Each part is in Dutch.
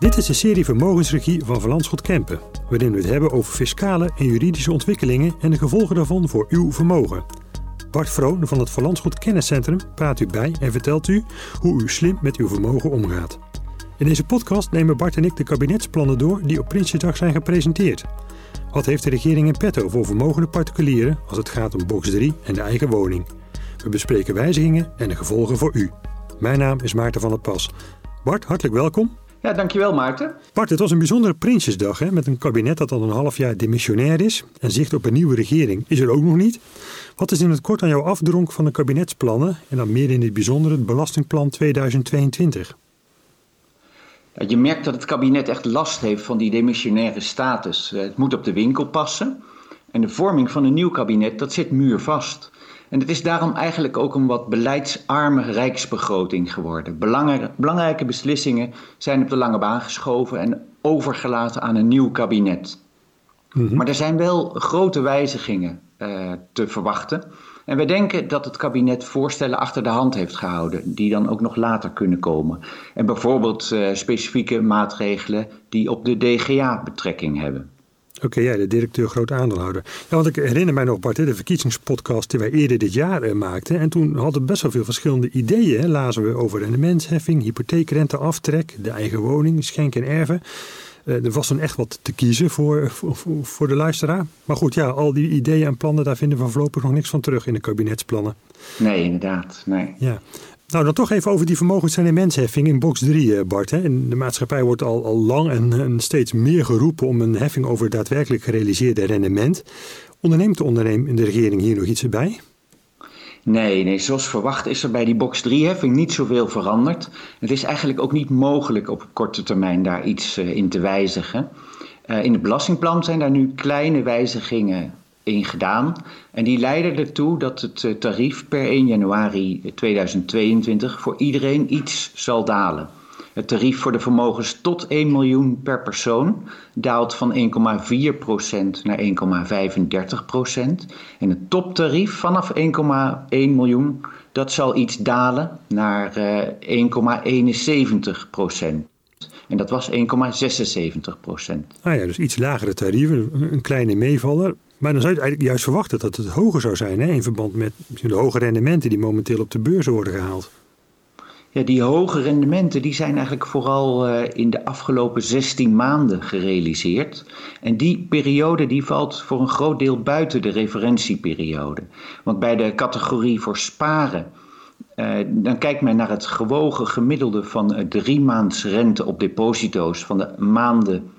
Dit is de serie Vermogensregie van Van Landschot Kempen, waarin we het hebben over fiscale en juridische ontwikkelingen en de gevolgen daarvan voor uw vermogen. Bart Vroon van het Van Landschot Kenniscentrum praat u bij en vertelt u hoe u slim met uw vermogen omgaat. In deze podcast nemen Bart en ik de kabinetsplannen door die op Prinsjesdag zijn gepresenteerd. Wat heeft de regering in petto voor vermogende particulieren als het gaat om box 3 en de eigen woning? We bespreken wijzigingen en de gevolgen voor u. Mijn naam is Maarten van der Pas. Bart, hartelijk welkom. Ja, dankjewel Maarten. Bart, het was een bijzondere Prinsjesdag hè, met een kabinet dat al een half jaar demissionair is. En zicht op een nieuwe regering is er ook nog niet. Wat is in het kort aan jouw afdronk van de kabinetsplannen en dan meer in het bijzonder het Belastingplan 2022? Je merkt dat het kabinet echt last heeft van die demissionaire status. Het moet op de winkel passen. En de vorming van een nieuw kabinet, dat zit muurvast. En het is daarom eigenlijk ook een wat beleidsarme rijksbegroting geworden. Belangrijke beslissingen zijn op de lange baan geschoven en overgelaten aan een nieuw kabinet. Mhm. Maar er zijn wel grote wijzigingen uh, te verwachten. En we denken dat het kabinet voorstellen achter de hand heeft gehouden, die dan ook nog later kunnen komen. En bijvoorbeeld uh, specifieke maatregelen die op de DGA betrekking hebben. Oké, jij, de directeur groot aandeelhouder. Ja, want ik herinner mij nog, Bart, de verkiezingspodcast die wij eerder dit jaar eh, maakten. En toen hadden we best wel veel verschillende ideeën. Lazen we over rendementsheffing, hypotheekrenteaftrek, de eigen woning, schenk en erven. Uh, er was dan echt wat te kiezen voor, voor, voor, de luisteraar. Maar goed, ja, al die ideeën en plannen, daar vinden we voorlopig nog niks van terug in de kabinetsplannen. Nee, inderdaad. Nee. Ja. Nou, dan toch even over die vermogensrendementsheffing in box 3, eh, Bart. De maatschappij wordt al, al lang en, en, steeds meer geroepen om een heffing over daadwerkelijk gerealiseerde rendement. Onderneemt de, de regering hier nog iets bij? Nee, nee, zoals verwacht is er bij die box 3-heffing niet zoveel veranderd. Het is eigenlijk ook niet mogelijk op korte termijn daar iets uh, in te wijzigen. Uh, in het belastingplan zijn daar nu kleine wijzigingen in gedaan. En die leiden ertoe dat het eh, tarief per 1 januari 2022 voor iedereen iets zal dalen. Het tarief voor de vermogens tot 1 miljoen per persoon daalt van 1,4% naar 1,35%. En het toptarief vanaf 1,1 miljoen, dat zal iets dalen naar 1,71%. Eh, en dat was 1,76% Ah ja, dus iets lagere tarieven, een kleine meevaller. Maar dan zou je eigenlijk juist verwachten dat het hoger zou zijn hè, in verband met de hoge rendementen die momenteel op de beurzen worden gehaald. Ja, die hoge rendementen die zijn eigenlijk vooral uh, in de afgelopen 16 maanden gerealiseerd. En die periode die valt voor een groot deel buiten de referentieperiode. Want bij de categorie voor sparen, uh, dan kijkt men naar het gewogen gemiddelde van drie maands rente op deposito's van de maanden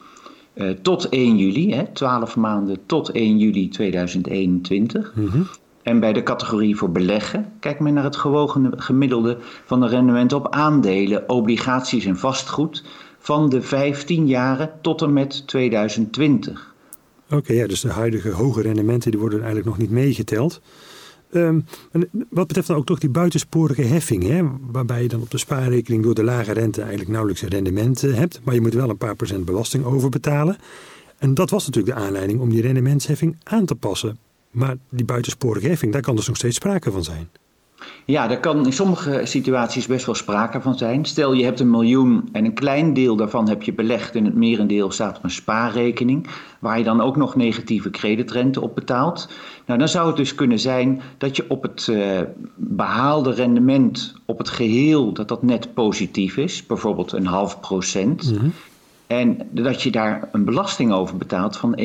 uh, tot 1 juli, hè, 12 maanden tot 1 juli 2021. Mm -hmm. En bij de categorie voor beleggen kijkt men naar het gewogen gemiddelde van de rendementen op aandelen, obligaties en vastgoed van de 15 jaren tot en met 2020. Oké, okay, ja, dus de huidige hoge rendementen die worden eigenlijk nog niet meegeteld. Um, wat betreft dan ook toch die buitensporige heffing, hè, waarbij je dan op de spaarrekening door de lage rente eigenlijk nauwelijks rendement eh, hebt, maar je moet wel een paar procent belasting overbetalen. En dat was natuurlijk de aanleiding om die rendementsheffing aan te passen. Maar die buitensporige heffing, daar kan dus nog steeds sprake van zijn. Ja, daar kan in sommige situaties best wel sprake van zijn. Stel je hebt een miljoen en een klein deel daarvan heb je belegd en het merendeel staat op een spaarrekening, waar je dan ook nog negatieve creditrente op betaalt. Nou, dan zou het dus kunnen zijn dat je op het uh, behaalde rendement op het geheel, dat dat net positief is, bijvoorbeeld een half procent. Mm -hmm. En dat je daar een belasting over betaalt van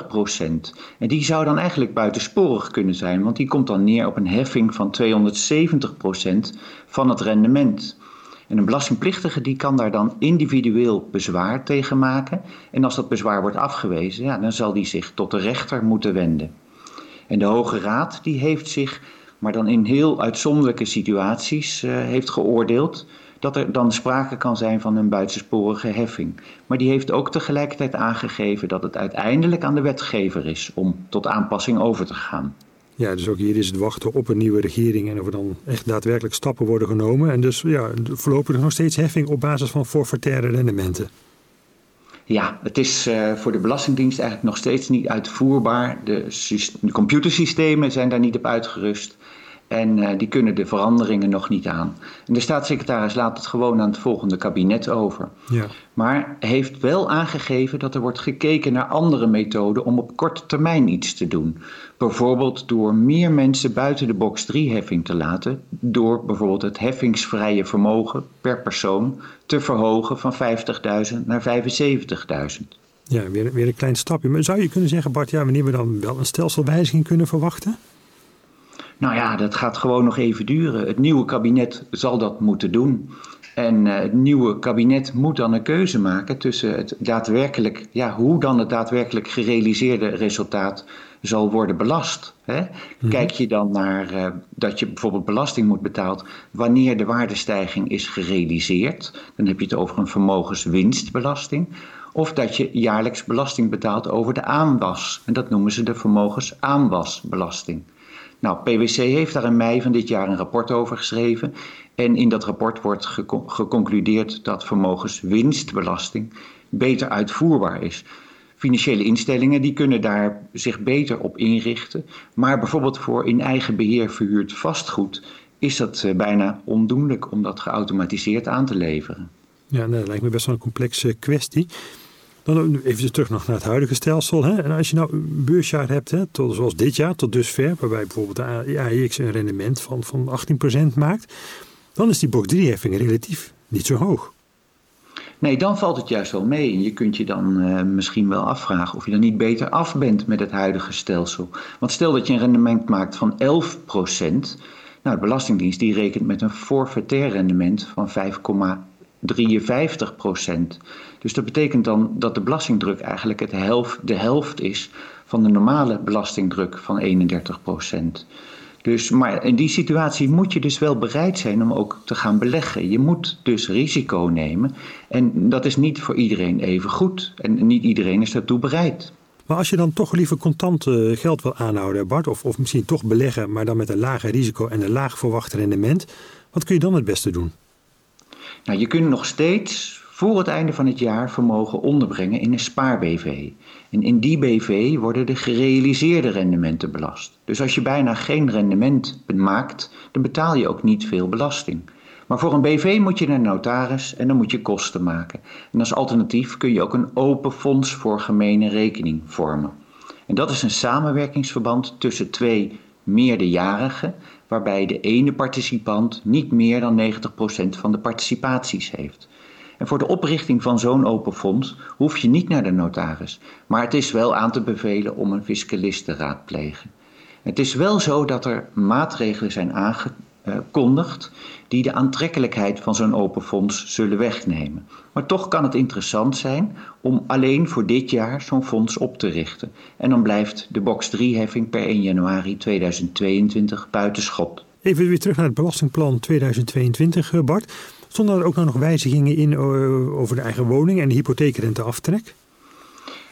1,35 procent. En die zou dan eigenlijk buitensporig kunnen zijn, want die komt dan neer op een heffing van 270 procent van het rendement. En een belastingplichtige die kan daar dan individueel bezwaar tegen maken. En als dat bezwaar wordt afgewezen, ja, dan zal die zich tot de rechter moeten wenden. En de Hoge Raad die heeft zich, maar dan in heel uitzonderlijke situaties, uh, heeft geoordeeld dat er dan sprake kan zijn van een buitensporige heffing. Maar die heeft ook tegelijkertijd aangegeven dat het uiteindelijk aan de wetgever is om tot aanpassing over te gaan. Ja, dus ook hier is het wachten op een nieuwe regering en of er dan echt daadwerkelijk stappen worden genomen. En dus ja, voorlopig nog steeds heffing op basis van forfaitaire rendementen. Ja, het is uh, voor de Belastingdienst eigenlijk nog steeds niet uitvoerbaar. De, de computersystemen zijn daar niet op uitgerust. En uh, die kunnen de veranderingen nog niet aan. En de staatssecretaris laat het gewoon aan het volgende kabinet over. Ja. Maar heeft wel aangegeven dat er wordt gekeken naar andere methoden om op korte termijn iets te doen. Bijvoorbeeld door meer mensen buiten de box 3-heffing te laten. Door bijvoorbeeld het heffingsvrije vermogen per persoon te verhogen van 50.000 naar 75.000. Ja, weer, weer een klein stapje. Maar zou je kunnen zeggen, Bart, ja, wanneer we dan wel een stelselwijziging kunnen verwachten? Nou ja, dat gaat gewoon nog even duren. Het nieuwe kabinet zal dat moeten doen. En uh, het nieuwe kabinet moet dan een keuze maken tussen het daadwerkelijk, ja, hoe dan het daadwerkelijk gerealiseerde resultaat zal worden belast. Hè? Mhm. Kijk je dan naar uh, dat je bijvoorbeeld belasting moet betalen wanneer de waardestijging is gerealiseerd, dan heb je het over een vermogenswinstbelasting. Of dat je jaarlijks belasting betaalt over de aanwas. En dat noemen ze de vermogensaanwasbelasting. Nou, PwC heeft daar in mei van dit jaar een rapport over geschreven. En in dat rapport wordt geconcludeerd dat vermogenswinstbelasting beter uitvoerbaar is. Financiële instellingen die kunnen daar zich beter op inrichten. Maar bijvoorbeeld voor in eigen beheer verhuurd vastgoed is dat eh, bijna ondoenlijk om dat geautomatiseerd aan te leveren. Ja, dat lijkt me best wel een complexe kwestie. Dan even terug nog naar het huidige stelsel. Hè. En als je nou een beursjaar hebt, hè, tot, zoals dit jaar, tot dusver, waarbij bijvoorbeeld de AEX een rendement van, van 18% maakt, dan is die box 3-heffing relatief niet zo hoog. Nee, dan valt het juist wel mee. En je kunt je dan uh, misschien wel afvragen of je dan niet beter af bent met het huidige stelsel. Want stel dat je een rendement maakt van 11%. Nou, de Belastingdienst die rekent met een forfaitair rendement van 5,53 procent. Dus dat betekent dan dat de belastingdruk eigenlijk het helft, de helft is van de normale belastingdruk van 31 procent. Dus, maar in die situatie moet je dus wel bereid zijn om ook te gaan beleggen. Je moet dus risico nemen. En dat is niet voor iedereen even goed. En niet iedereen is daartoe bereid. Maar als je dan toch liever contant eh, geld wil aanhouden, Bart, of, of misschien toch beleggen, maar dan met een lager risico en een laag verwacht rendement, wat kun je dan het beste doen? Nou, je kunt nog steeds voor het einde van het jaar vermogen onderbrengen in een spaar-BV. En in die BV worden de gerealiseerde rendementen belast. Dus als je bijna geen rendement maakt, dan betaal je ook niet veel belasting. Maar voor een BV moet je naar notaris en dan moet je kosten maken. En als alternatief kun je ook een open fonds voor gemene rekening vormen. En dat is een samenwerkingsverband tussen twee meerderjarigen, waarbij de ene participant niet meer dan 90% van de participaties heeft. En voor de oprichting van zo'n open fonds hoef je niet naar de notaris, maar het is wel aan te bevelen om een fiscalist te raadplegen. Het is wel zo dat er maatregelen zijn aangekondigd die de aantrekkelijkheid van zo'n open fonds zullen wegnemen. Maar toch kan het interessant zijn om alleen voor dit jaar zo'n fonds op te richten. En dan blijft de box 3-heffing per 1 januari 2022 buitenschot. Even weer terug naar het belastingplan 2022, eh, Bart. Stonden er ook nog wijzigingen in eh, over de eigen woning en de hypotheekrenteaftrek?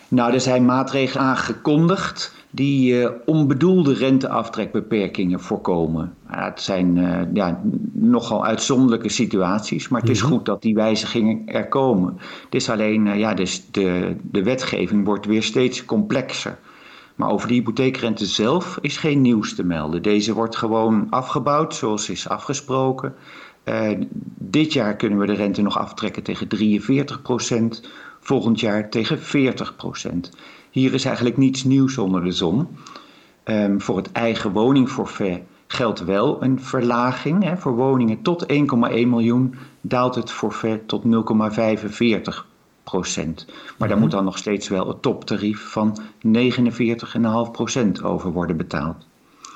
Nou, er zijn maatregelen aangekondigd die uh, onbedoelde renteaftrekbeperkingen voorkomen. het zijn uh, ja, nogal uitzonderlijke situaties, maar het is mhm. goed dat die wijzigingen er komen. Het is alleen, uh, ja, dus de, de wetgeving wordt weer steeds complexer. Maar over de hypotheekrente zelf is geen nieuws te melden. Deze wordt gewoon afgebouwd zoals is afgesproken. Uh, dit jaar kunnen we de rente nog aftrekken tegen 43 procent, volgend jaar tegen 40 procent. Hier is eigenlijk niets nieuws onder de zon. Um, voor het eigen woningforfait geldt wel een verlaging. Hè. Voor woningen tot 1,1 miljoen daalt het forfait tot 0,45 procent. Maar daar mhm. moet dan nog steeds wel het toptarief van 49,5 procent over worden betaald.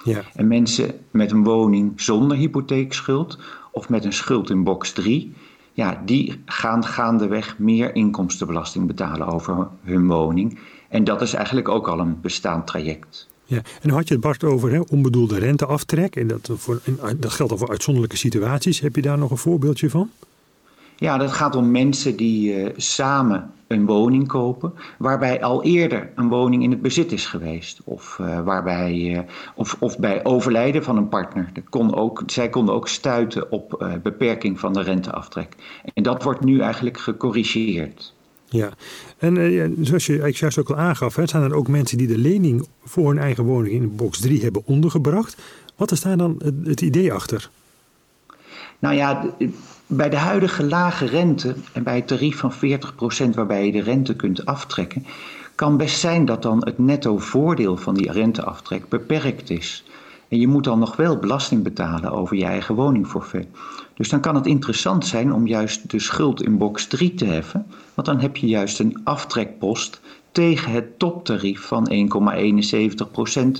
Ja. En mensen met een woning zonder hypotheekschuld of met een schuld in box 3, ja, die gaan gaandeweg meer inkomstenbelasting betalen over hun woning. En dat is eigenlijk ook al een bestaand traject. Ja, en had je het Bart over hè, onbedoelde renteaftrek. En dat, voor, dat geldt al voor uitzonderlijke situaties. Heb je daar nog een voorbeeldje van? Ja, dat gaat om mensen die uh, samen een woning kopen, waarbij al eerder een woning in het bezit is geweest. Of, uh, waarbij, uh, of, of bij overlijden van een partner. Dat kon ook, zij konden ook stuiten op beperking van de renteaftrek. En dat wordt nu eigenlijk gecorrigeerd. Ja, en uh, zoals je eigenlijk juist ook al aangaf, hè, zijn er ook mensen die de lening voor hun eigen woning in box 3 hebben ondergebracht. Wat is daar dan het, het idee achter? Nou ja, bij de huidige lage rente en bij het tarief van 40% waarbij je de rente kunt aftrekken, kan best zijn dat dan het netto voordeel van die renteaftrek beperkt is. En je moet dan nog wel belasting betalen over je eigen woningforfait. Dus dan kan het interessant zijn om juist de schuld in box 3 te heffen, want dan heb je juist een aftrekpost tegen het toptarief van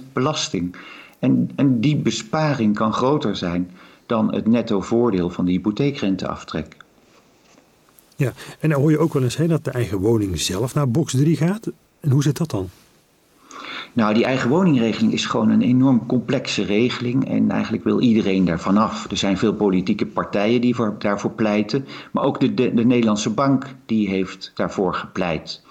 1,71% belasting. En, en die besparing kan groter zijn dan het netto voordeel van de hypotheekrenteaftrek. Ja, en dan hoor je ook wel eens hè, dat de eigen woning zelf naar box 3 gaat. En hoe zit dat dan? Nou, die eigen woningregeling is gewoon een enorm complexe regeling en eigenlijk wil iedereen daarvan af. Er zijn veel politieke partijen die voor, daarvoor pleiten, maar ook de, de, de Nederlandse bank die heeft daarvoor gepleit.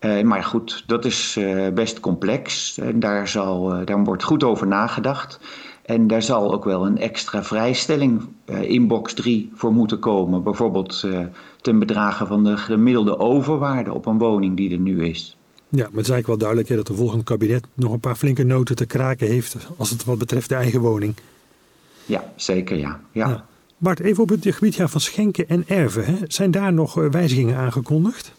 Uh, maar goed, dat is uh, best complex en daar, zal, uh, daar wordt goed over nagedacht. En daar zal ook wel een extra vrijstelling in box 3 voor moeten komen. Bijvoorbeeld ten bedrage van de gemiddelde overwaarde op een woning die er nu is. Ja, maar het is eigenlijk wel duidelijk hè, dat de volgende kabinet nog een paar flinke noten te kraken heeft als het wat betreft de eigen woning. Ja, zeker ja. ja. ja. Bart, even op het gebied van schenken en erven. Hè. Zijn daar nog eh, wijzigingen aangekondigd?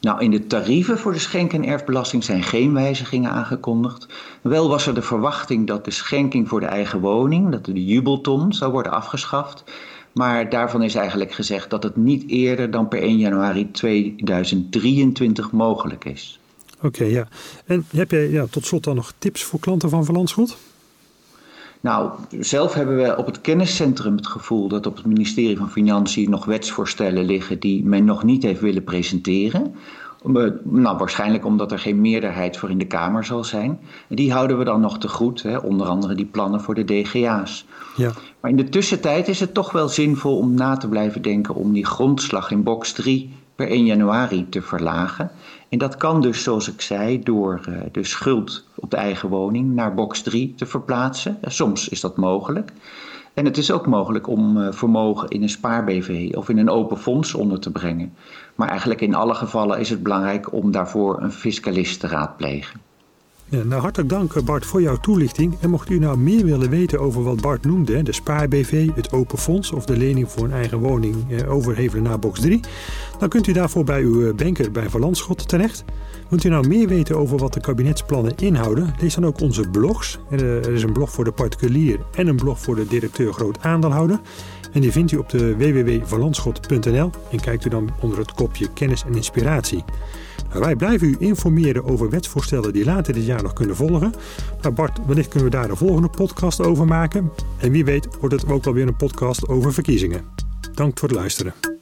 Nou, in de tarieven voor de schenk- en erfbelasting zijn geen wijzigingen aangekondigd. Wel was er de verwachting dat de schenking voor de eigen woning, dat de jubelton, zou worden afgeschaft. Maar daarvan is eigenlijk gezegd dat het niet eerder dan per 1 januari 2023 mogelijk is. Oké, ja. En heb jij ja, tot slot dan nog tips voor klanten van Verlandschot? Nou, zelf hebben we op het kenniscentrum het gevoel dat op het ministerie van Financiën nog wetsvoorstellen liggen die men nog niet heeft willen presenteren. Nou, waarschijnlijk omdat er geen meerderheid voor in de Kamer zal zijn. Die houden we dan nog te goed, hè? onder andere die plannen voor de DGA's. Ja. Maar in de tussentijd is het toch wel zinvol om na te blijven denken om die grondslag in box 3 per 1 januari te verlagen. En dat kan dus, zoals ik zei, door uh, de schuld op de eigen woning naar box 3 te verplaatsen. Soms is dat mogelijk. En het is ook mogelijk om uh, vermogen in een spaar-BV of in een open fonds onder te brengen. Maar eigenlijk in alle gevallen is het belangrijk om daarvoor een fiscalist te raadplegen. Nou, hartelijk dank eh, Bart voor jouw toelichting. En mocht u nou meer willen weten over wat Bart noemde, de spaar-BV, het open fonds of de lening voor een eigen woning eh, overhevelen naar box 3, dan kunt u daarvoor bij uw banker bij Verlandschot terecht. Wilt u nou meer weten over wat de kabinetsplannen inhouden? Lees dan ook onze blogs. Er is een blog voor de particulier en een blog voor de directeur groot aandeelhouder. En die vindt u op de www.verlandschot.nl en kijkt u dan onder het kopje kennis en inspiratie. Wij blijven u informeren over wetsvoorstellen die later dit jaar nog kunnen volgen. Nou Bart, wellicht kunnen we daar de volgende podcast over maken. En wie weet wordt het ook wel weer een podcast over verkiezingen. Dank voor het luisteren.